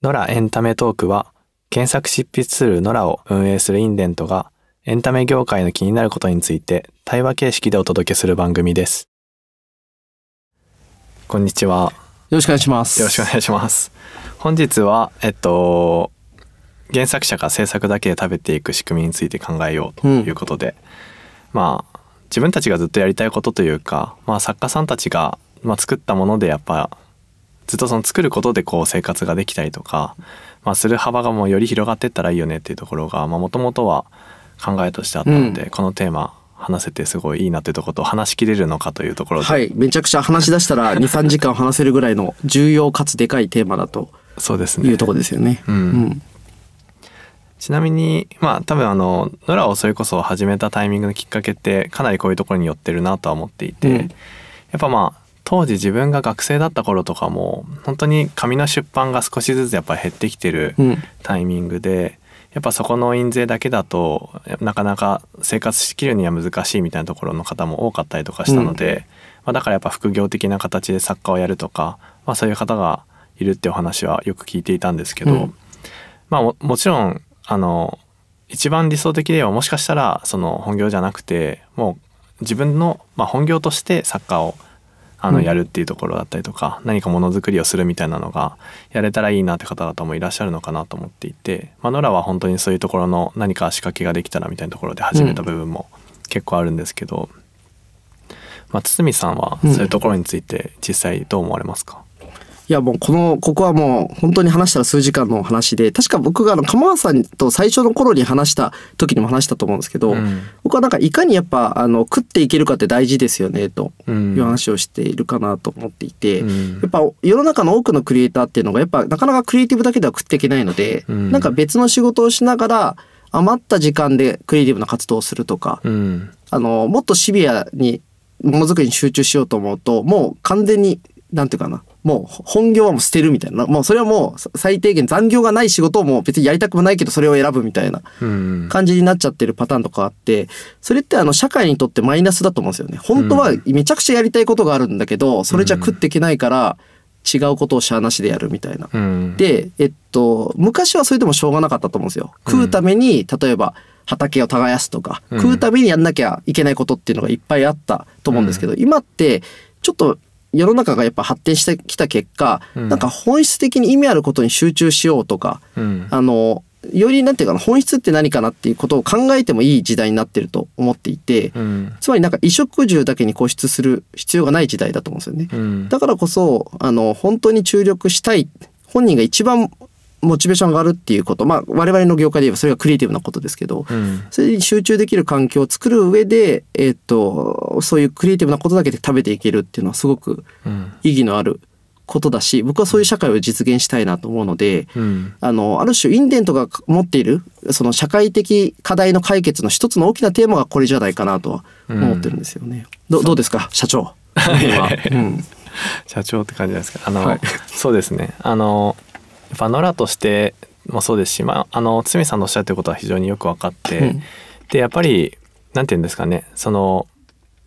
ノラエンタメトークは検索執筆ツールノラを運営するインデントがエンタメ業界の気になることについて対話形式でお届けする番組です。こんにちは。よろしくお願いします。よろしくお願いします。本日は、えっと、原作者が制作だけで食べていく仕組みについて考えようということで、まあ、自分たちがずっとやりたいことというか、まあ、作家さんたちが、まあ、作ったものでやっぱずっとその作ることでこう生活ができたりとか、まあ、する幅がもうより広がっていったらいいよねっていうところがもともとは考えとしてあったので、うんこのテーマ話せてすごいいいなというところと話しきれるのかというところで、はい。めちゃくちゃ話し出したら2、3時間話せるぐらいの重要かつでかいテーマだとそうですねいうところですよね。うんうん。ちなみにまあ多分あのノラをそれこそ始めたタイミングのきっかけってかなりこういうところに寄ってるなとは思っていて、うんやっぱまあ当時自分が学生だった頃とかも本当に紙の出版が少しずつやっぱ減ってきてるうん。タイミングでやっぱそこの印税だけだとなかなか生活しきるには難しいみたいなところの方も多かったりとかしたので、まあ、だからやっぱ副業的な形で作家をやるとか、まあ、そういう方がいるっていうお話はよく聞いていたんですけど、うんまあももちろんあの一番理想的ではもしかしたらその本業じゃなくてもう自分の、まあ、本業として作家をあのうん。やるっていうところだったりとか、何かものづくりをするみたいなのがやれたらいいなって方々もいらっしゃるのかなと思っていて、まあ、ノラは本当にそういうところの何か仕掛けができたらみたいなところで始めた部分も結構あるんですけど、まあ、堤さんはそういうところについて実際どう思われますか、いやもうこの、ここはもう本当に話したら数時間の話で、確か僕があの、鎌田さんと最初の頃に話した時にも話したと思うんですけど、うん。僕はなんかいかにやっぱあの、食っていけるかって大事ですよね、とうん。いう話をしているかなと思っていて、うん。やっぱ世の中の多くのクリエイターっていうのがやっぱなかなかクリエイティブだけでは食っていけないので、うん。なんか別の仕事をしながら余った時間でクリエイティブな活動をするとか、うん。あのもっとシビアにものづくりに集中しようと思うともう完全になんていうかな。もう本業はもう捨てるみたいな。もうそれはもう最低限残業がない仕事をもう別にやりたくもないけどそれを選ぶみたいなうん。感じになっちゃってるパターンとかあってそれってあの社会にとってマイナスだと思うんですよね。本当はめちゃくちゃやりたいことがあるんだけどそれじゃ食っていけないから違うことをしゃあなしでやるみたいな。うん。で、えっと、昔はそれでもしょうがなかったと思うんですよ。食うために、例えば畑を耕すとか、うん。食うためにやんなきゃいけないことっていうのがいっぱいあったと思うんですけど、今ってちょっと世の中がやっぱ発展してきた結果、うん。なんか本質的に意味あることに集中しようとか、うん。あの、よりなんていうかな、本質って何かなっていうことを考えてもいい時代になってると思っていて、うん。つまりなんか衣食住だけに固執する必要がない時代だと思うんですよね。うん。だからこそ、あの、本当に注力したい、本人が一番モチベーションが上がるっていうこと、まあ、我々の業界で言えばそれがクリエイティブなことですけど、うん。それに集中できる環境を作る上で、えっ、と、そういうクリエイティブなことだけで食べていけるっていうのはすごくうん。意義のあることだし、僕はそういう社会を実現したいなと思うので、うん。あの、ある種インデントが持っている、その社会的課題の解決の一つの大きなテーマがこれじゃないかなとは思ってるんですよね。どどうですか、社長。うん。社長って感じですか？あの、はい。そうですね。あのやっぱノラとしてもそうですし、まあ、あの堤さんのおっしゃってることは非常によく分かって、うん。でやっぱりなんて言うんですかねその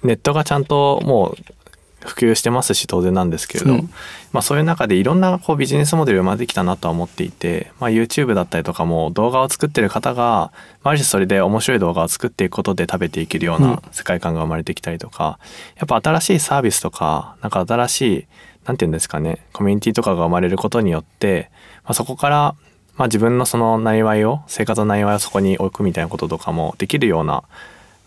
ネットがちゃんともう普及してますし当然なんですけれど、うん。まあ、そういう中でいろんなこうビジネスモデルが生まれてきたなとは思っていて、まあ、YouTube だったりとかも動画を作ってる方がまあある種それで面白い動画を作っていくことで食べていけるよううん。な世界観が生まれてきたりとか、やっぱ新しいサービスとかなんか新しいなんて言うんですかねコミュニティとかが生まれることによって、まあ、そこからまあ自分のその内いを生活の内いをそこに置くみたいなこととかもできるような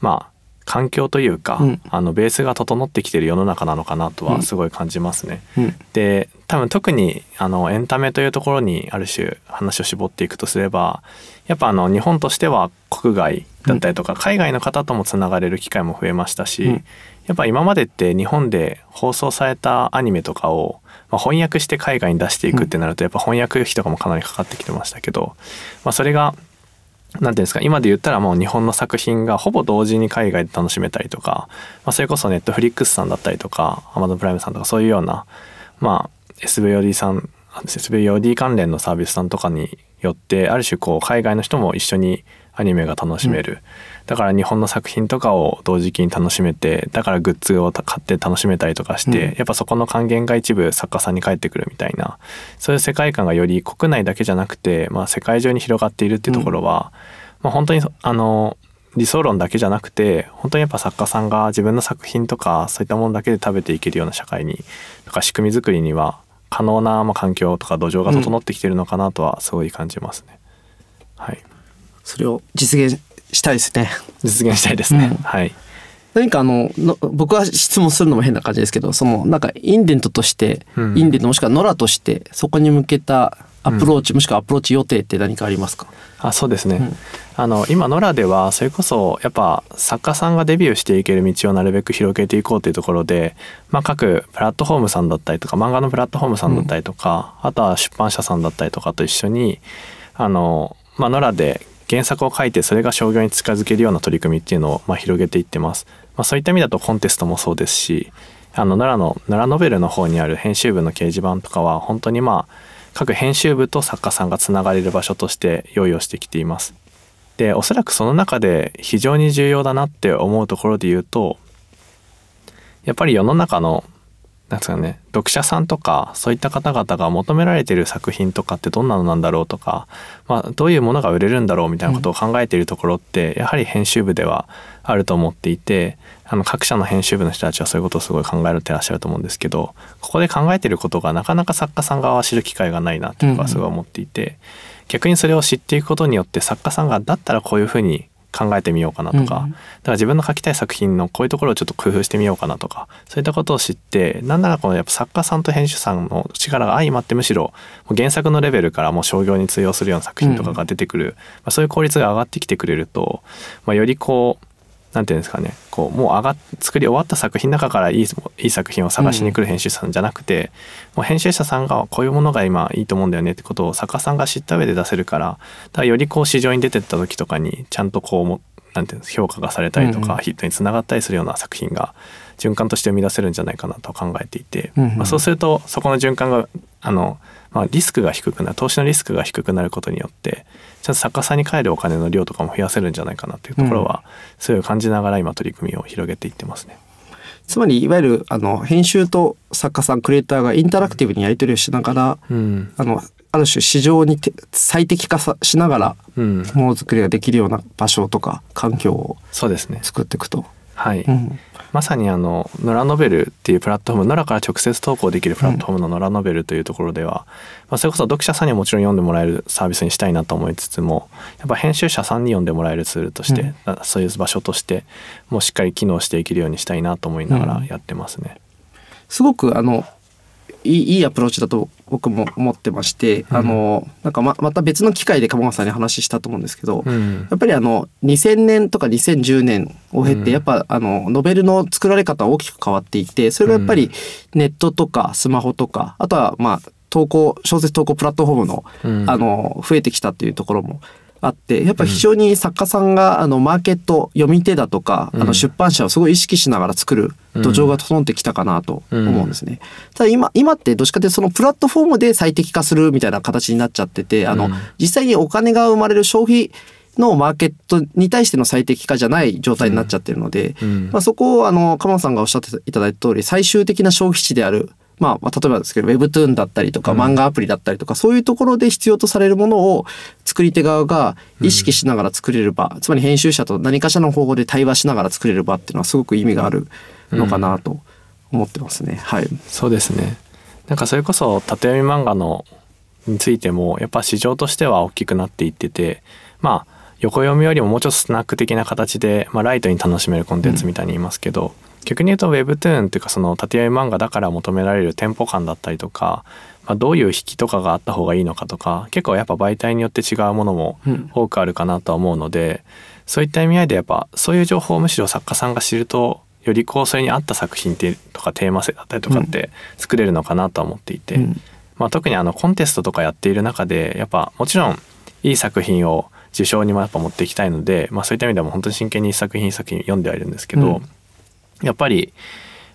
まあ環境というか、うん。あのベースが整ってきてる世の中なのかなとはすごい感じますね。うん。で多分特にあのエンタメというところにある種話を絞っていくとすればやっぱあの日本としては国外だったりとか、海外の方ともつながれる機会も増えましたし、うん。やっぱ今までって日本で放送されたアニメとかを、まあ、翻訳して海外に出していくってなるとやっぱ翻訳費とかもかなりかかってきてましたけど、まあ、それがなんていうんですか今で言ったらもう日本の作品がほぼ同時に海外で楽しめたりとか、まあ、それこそネットフリックスさんだったりとかアマゾンプライムさんとかそういうようなまあ SVOD さん SVOD 関連のサービスさんとかによってある種こう海外の人も一緒にアニメが楽しめる、だから日本の作品とかを同時期に楽しめてだからグッズを買って楽しめたりとかして、うん。やっぱそこの還元が一部作家さんに返ってくるみたいなそういう世界観がより国内だけじゃなくて、まあ、世界中に広がっているっていうところは、まあ、本当にあの理想論だけじゃなくて本当にやっぱ作家さんが自分の作品とかそういったものだけで食べていけるような社会にとか仕組み作りには可能なまあ環境とか土壌が整ってきてるのかなとはすごい感じますね。はい、それを実現したいですね。実現したいですね。うん。はい。何かあのの僕は質問するのも変な感じですけどそのなんかインデントとして、うん。インデントもしくはノラとしてそこに向けたアプローチ、もしくはアプローチ予定って何かありますか？あそうですね、うん。あの今ノラではそれこそやっぱ作家さんがデビューしていける道をなるべく広げていこうというところで、まあ、各プラットフォームさんだったりとか漫画のプラットフォームさんだったりとか、あとは出版社さんだったりとかと一緒にあの、まあ、ノラで原作を書いてそれが商業に近づけるような取り組みっていうのをま広げていってます、まあ、そういった意味だとコンテストもそうですしあの奈良の奈良ノベルの方にある編集部の掲示板とかは本当にまあ各編集部と作家さんがつながれる場所として用意をしてきています。でおそらくその中で非常に重要だなって思うところで言うとやっぱり世の中のなんですかね読者さんとかそういった方々が求められてる作品とかってどんなのなんだろうとか、まあ、どういうものが売れるんだろうみたいなことを考えているところって、やはり編集部ではあると思っていてあの各社の編集部の人たちはそういうことをすごい考えてらっしゃると思うんですけどここで考えてることがなかなか作家さん側は知る機会がないなっていうのはすごい思っていて、逆にそれを知っていくことによって作家さんがだったらこういうふうに考えてみようかなとか、うんだから自分の書きたい作品のこういうところをちょっと工夫してみようかなとか。そういったことを知ってなんならこのやっぱ作家さんと編集さんの力が相まってむしろ原作のレベルからもう商業に通用するような作品とかが出てくる、まあ、そういう効率が上がってきてくれると、まあ、よりこうなんていうんですかね。こうもう上が作り終わった作品の中からいいいい作品を探しに来る編集者さんじゃなくて、もう編集者さんがこういうものが今いいと思うんだよねってことを作家さんが知った上で出せるからだからよりこう市場に出てった時とかにちゃんとこうもなんていうんです評価がされたりとか、うん。うんヒットにつながったりするような作品が循環として生み出せるんじゃないかなと考えていて、うんうん。まあ、そうするとそこの循環があの、まあ、リスクが低くなる投資のリスクが低くなることによってちゃんと作家さんに返るお金の量とかも増やせるんじゃないかなっていうところは、すごい感じながら今取り組みを広げていってますね。つまりいわゆるあの編集と作家さんクリエイターがインタラクティブにやり取りをしながら、うん、あのある種市場にて最適化さしながらうん、ものづくりができるような場所とか環境をそうですね。作っていくと。はい、うんまさにあの「ノラノベル」っていうプラットフォームノラから直接投稿できるプラットフォームの「ノラノベル」というところでは、まあ、それこそ読者さんにはもちろん読んでもらえるサービスにしたいなと思いつつもやっぱ編集者さんに読んでもらえるツールとして、あそういう場所としてもうしっかり機能していけるようにしたいなと思いながらやってますね。すごくあのいいいいアプローチだと僕も思ってまして、あのなんかままた別の機会で鴨川さんに話したと思うんですけど、うん。やっぱりあの2000年とか2010年を経うん。てやっぱあのノベルの作られ方は大きく変わっていてそれがやっぱりネットとかスマホとかあとはまあ投稿小説投稿プラットフォームのうん。あの増えてきたっていうところもあってやっぱ非常に作家さんがあのマーケット読み手だとかあうん。の出版社をすごい意識しながら作る土壌が整ってきたかなと思うんですね。ただ今今ってどっちかというとそのプラットフォームで最適化するみたいな形になっちゃっててあの、うん。実際にお金が生まれる消費のマーケットに対しての最適化じゃない状態になっちゃってるので、うん。まあ、そこをあの鎌田さんがおっしゃっていただいた通り最終的な消費地である、まあ、まあ例えばですけど Webtoon だったりとかうん。漫画アプリだったりとか、そういうところで必要とされるものを作り手側が意識しながら作れる場、つまり編集者と何かしらの方法で対話しながら作れる場っていうのはすごく意味があるのかなと思ってますね。はい、そうですね。なんかそれこそ縦読み漫画のについてもやっぱ市場としては大きくなっていっててまあ横読みよりももうちょっとスナック的な形で、まあ、ライトに楽しめるコンテンツみたいに言いますけど、逆に言うと Webtoon っていうかその縦読み漫画だから求められるテンポ感だったりとか、まあ、どういう引きとかがあった方がいいのかとか結構やっぱ媒体によって違うものもうん。多くあるかなとは思うので、そういった意味合いでやっぱそういう情報をむしろ作家さんが知るとよりこうそれに合った作品ってとかテーマ性だったりとかって作れるのかなとは思っていて、うん。まあ、特にあのコンテストとかやっている中でやっぱもちろんいい作品を受賞にもやっぱ持っていきたいので、まあ、そういった意味でも本当に真剣に一作品一作品読んではいるんですけど、うんやっぱり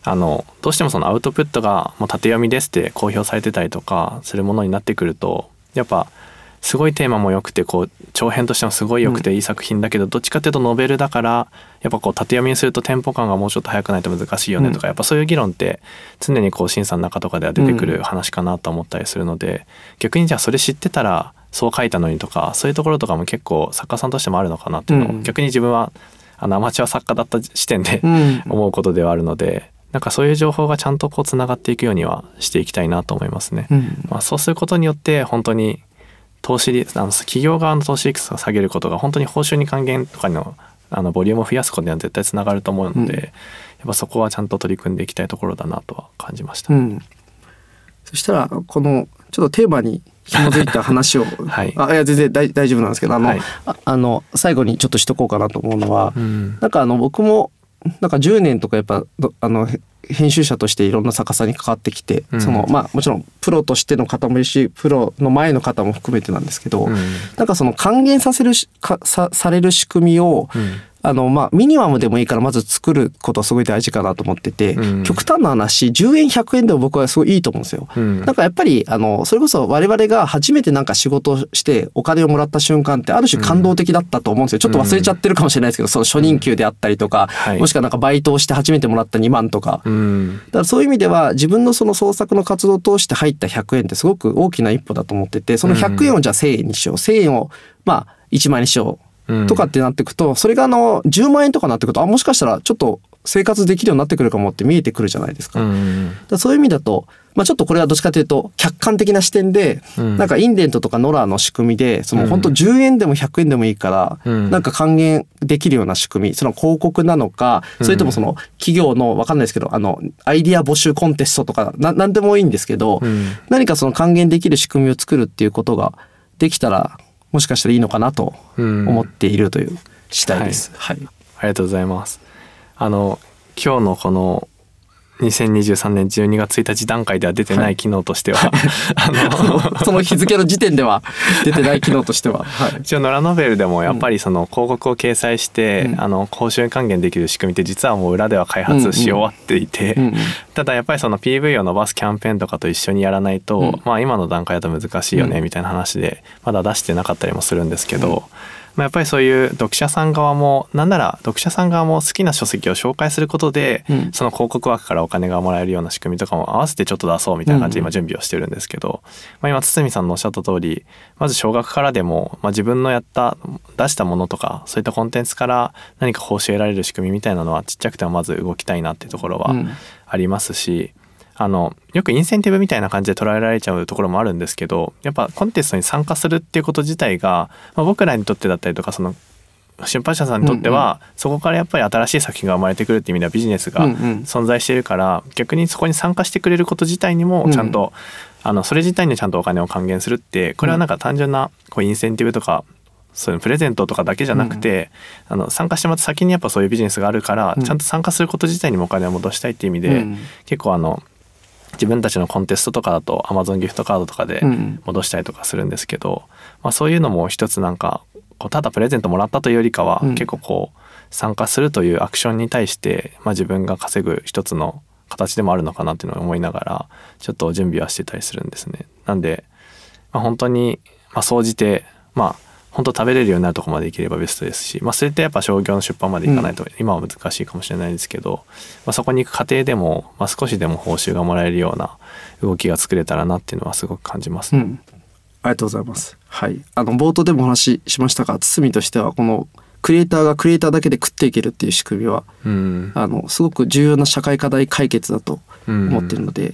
あのどうしてもそのアウトプットがもう縦読みですって公表されてたりとかするものになってくるとやっぱすごいテーマも良くてこう長編としてもすごい良くていい作品だけど、どっちかっていうとノベルだからやっぱこう縦読みにするとテンポ感がもうちょっと速くないと難しいよねとか、やっぱそういう議論って常にこう審査の中とかでは出てくる話かなと思ったりするので、逆にじゃあそれ知ってたらそう書いたのにとかそういうところとかも結構作家さんとしてもあるのかなっていうのを、逆に自分はあのアマチュア作家だった視点で、思うことではあるので。なんかそういう情報がちゃんとこうつながっていくようにはしていきたいなと思いますね。うん、まあ、そうすることによって本当に投資率あの企業側の投資率を下げることが本当に報酬に還元とかのあのボリュームを増やすことには絶対つながると思うので、うん、やっぱそこはちゃんと取り組んでいきたいところだなとは感じました。うん、そしたらこのちょっとテーマに紐づいた話を、はい、あいや全然大大丈夫なんですけどあのはい、ああの最後にちょっとしとこうかなと思うのは、うん、なんかあの僕もなんか10年とかやっぱあの編集者としていろんな作家さんに関わってきて、うん、そのまあもちろんプロとしての方もいるしプロの前の方も含めてなんですけど、うん、なんかその還元させるかさされる仕組みを、うんあの、まあ、ミニマムでもいいからまず作ることはすごい大事かなと思ってて、うん、極端な話、10円、100円でも僕はすごいいいと思うんですよ。うん、なんかやっぱり、あの、それこそ我々が初めてなんか仕事をしてお金をもらった瞬間ってある種感動的だったと思うんですよ。ちょっと忘れちゃってるかもしれないですけど、その初任給であったりとか、うん、もしくはなんかバイトをして初めてもらった2万とか。だからそういう意味では自分のその創作の活動を通して入った100円ってすごく大きな一歩だと思ってて、その100円をじゃあ1000円にしよう。1000円を、まあ、1万円にしよう。とかってなっていくと、それがあの10万円とかなってくるとあもしかしたらちょっと生活できるようになってくるかもって見えてくるじゃないですか。かそういう意味だと、まあ、ちょっとこれはどっちかというと客観的な視点で、なんかインデントとかノラの仕組みでその本当10円でも100円でもいいから、なんか還元できるような仕組みその広告なのかそれともその企業の分かんないですけどあのアイディア募集コンテストとかな何でもいいんですけど、何かその還元できる仕組みを作るっていうことができたらもしかしたらいいのかなと思っているという次第です。はい、はい、ありがとうございます。あの今日のこの2023年12月1日段階では出てない機能としては、はい、あの その日付の時点では 出てない機能としては、はい、一応ノラノベルでもやっぱりその広告を掲載して、うん、あの報酬還元できる仕組みって実はもう裏では開発し終わっていて、うんうん、ただやっぱりその PV を伸ばすキャンペーンとかと一緒にやらないと、うん、まあ今の段階だと難しいよねみたいな話でまだ出してなかったりもするんですけど。まあ、やっぱりそういう読者さん側もなんなら読者さん側も好きな書籍を紹介することで、うん、その広告枠からお金がもらえるような仕組みとかも合わせてちょっと出そうみたいな感じで今準備をしてるんですけど、まあ、今堤さんのおっしゃった通りまず少額からでも、まあ、自分のやった出したものとかそういったコンテンツから何か報酬得られる仕組みみたいなのはちっちゃくてもまず動きたいなっていうところはありますし、あのよくインセンティブみたいな感じで捉えられちゃうところもあるんですけどやっぱコンテストに参加するっていうこと自体が、まあ、僕らにとってだったりとかその出版社さんにとっては、そこからやっぱり新しい作品が生まれてくるっていう意味ではビジネスが存在しているから、逆にそこに参加してくれること自体にもちゃんと、あのそれ自体にちゃんとお金を還元するってこれはなんか単純なこうインセンティブとかそういうプレゼントとかだけじゃなくて、うん、あの参加してもらった先にやっぱそういうビジネスがあるから、うん、ちゃんと参加すること自体にもお金を戻したいっていう意味で、うん、結構あの自分たちのコンテストとかだとアマゾンギフトカードとかで戻したりとかするんですけど、まあ、そういうのも一つなんかこうただプレゼントもらったというよりかは、結構こう参加するというアクションに対して、まあ、自分が稼ぐ一つの形でもあるのかなっていうのを思いながらちょっと準備はしてたりするんですね。なんで、まあ、本当に、まあ、総じてまあ本当食べれるようになるとこまでいければベストですし、まあ、それってやっぱ商業の出版までいかないと今は難しいかもしれないですけど、うん、まあ、そこに行く過程でも、まあ、少しでも報酬がもらえるような動きが作れたらなっていうのはすごく感じます、ねうん、ありがとうございます。はい、あの冒頭でもお話ししましたが堤としてはこのクリエイターがクリエイターだけで食っていけるっていう仕組みは、うん、あのすごく重要な社会課題解決だと思ってるので、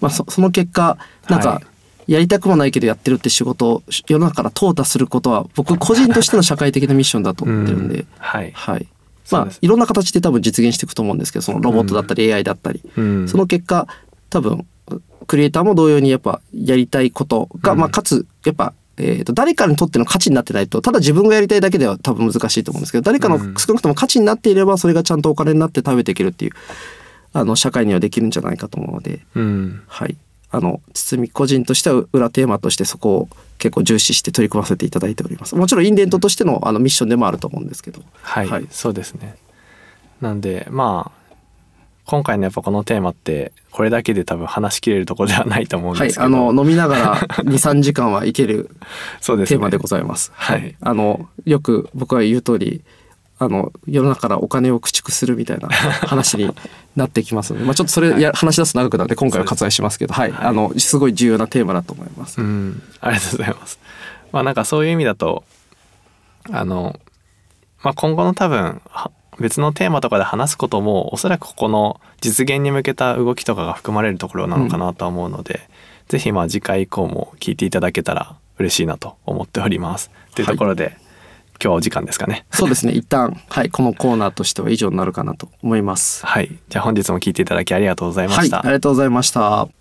まあ、その結果なんか、はいやりたくもないけどやってるって仕事を世の中から淘汰することは僕個人としての社会的なミッションだと思ってるんで、うん、はい、はい、まあいろんな形で多分実現していくと思うんですけどそのロボットだったり AI だったり、うん、その結果多分クリエイターも同様にやっぱやりたいことが、まあ、かつやっぱえー、と誰かにとっての価値になってないとただ自分がやりたいだけでは多分難しいと思うんですけど誰かの少なくとも価値になっていればそれがちゃんとお金になって食べていけるっていうあの社会にはできるんじゃないかと思うので、うん、はいあの堤個人としては裏テーマとしてそこを結構重視して取り組ませていただいております。もちろんインデントとしてのあのミッションでもあると思うんですけど。はい、はい、そうですね。なんでまあ今回のやっぱこのテーマってこれだけで多分話しきれるところではないと思うんはいですけど、あの飲みながら 23時間はいけるそうですね。テーマでございます。はい。あのよく僕が言う通りあの世の中からお金を駆逐するみたいな 話になってきますので、まあちょっとそれや、話し出すと長くなるので今回は割愛しますけど、はい、あのすごい重要なテーマだと思います。うん、ありがとうございます。まあなんかそういう意味だとあの、まあ、今後の多分は別のテーマとかで話すこともおそらくここの実現に向けた動きとかが含まれるところなのかなとは思うので、ぜひまあ次回以降も聞いていただけたら嬉しいなと思っております。というところで、今日はお時間ですかね。そうですね一旦はいこのコーナーとしては以上になるかなと思います。はい。じゃあ本日も聞いていただきありがとうございまはい、した。ありがとうございました。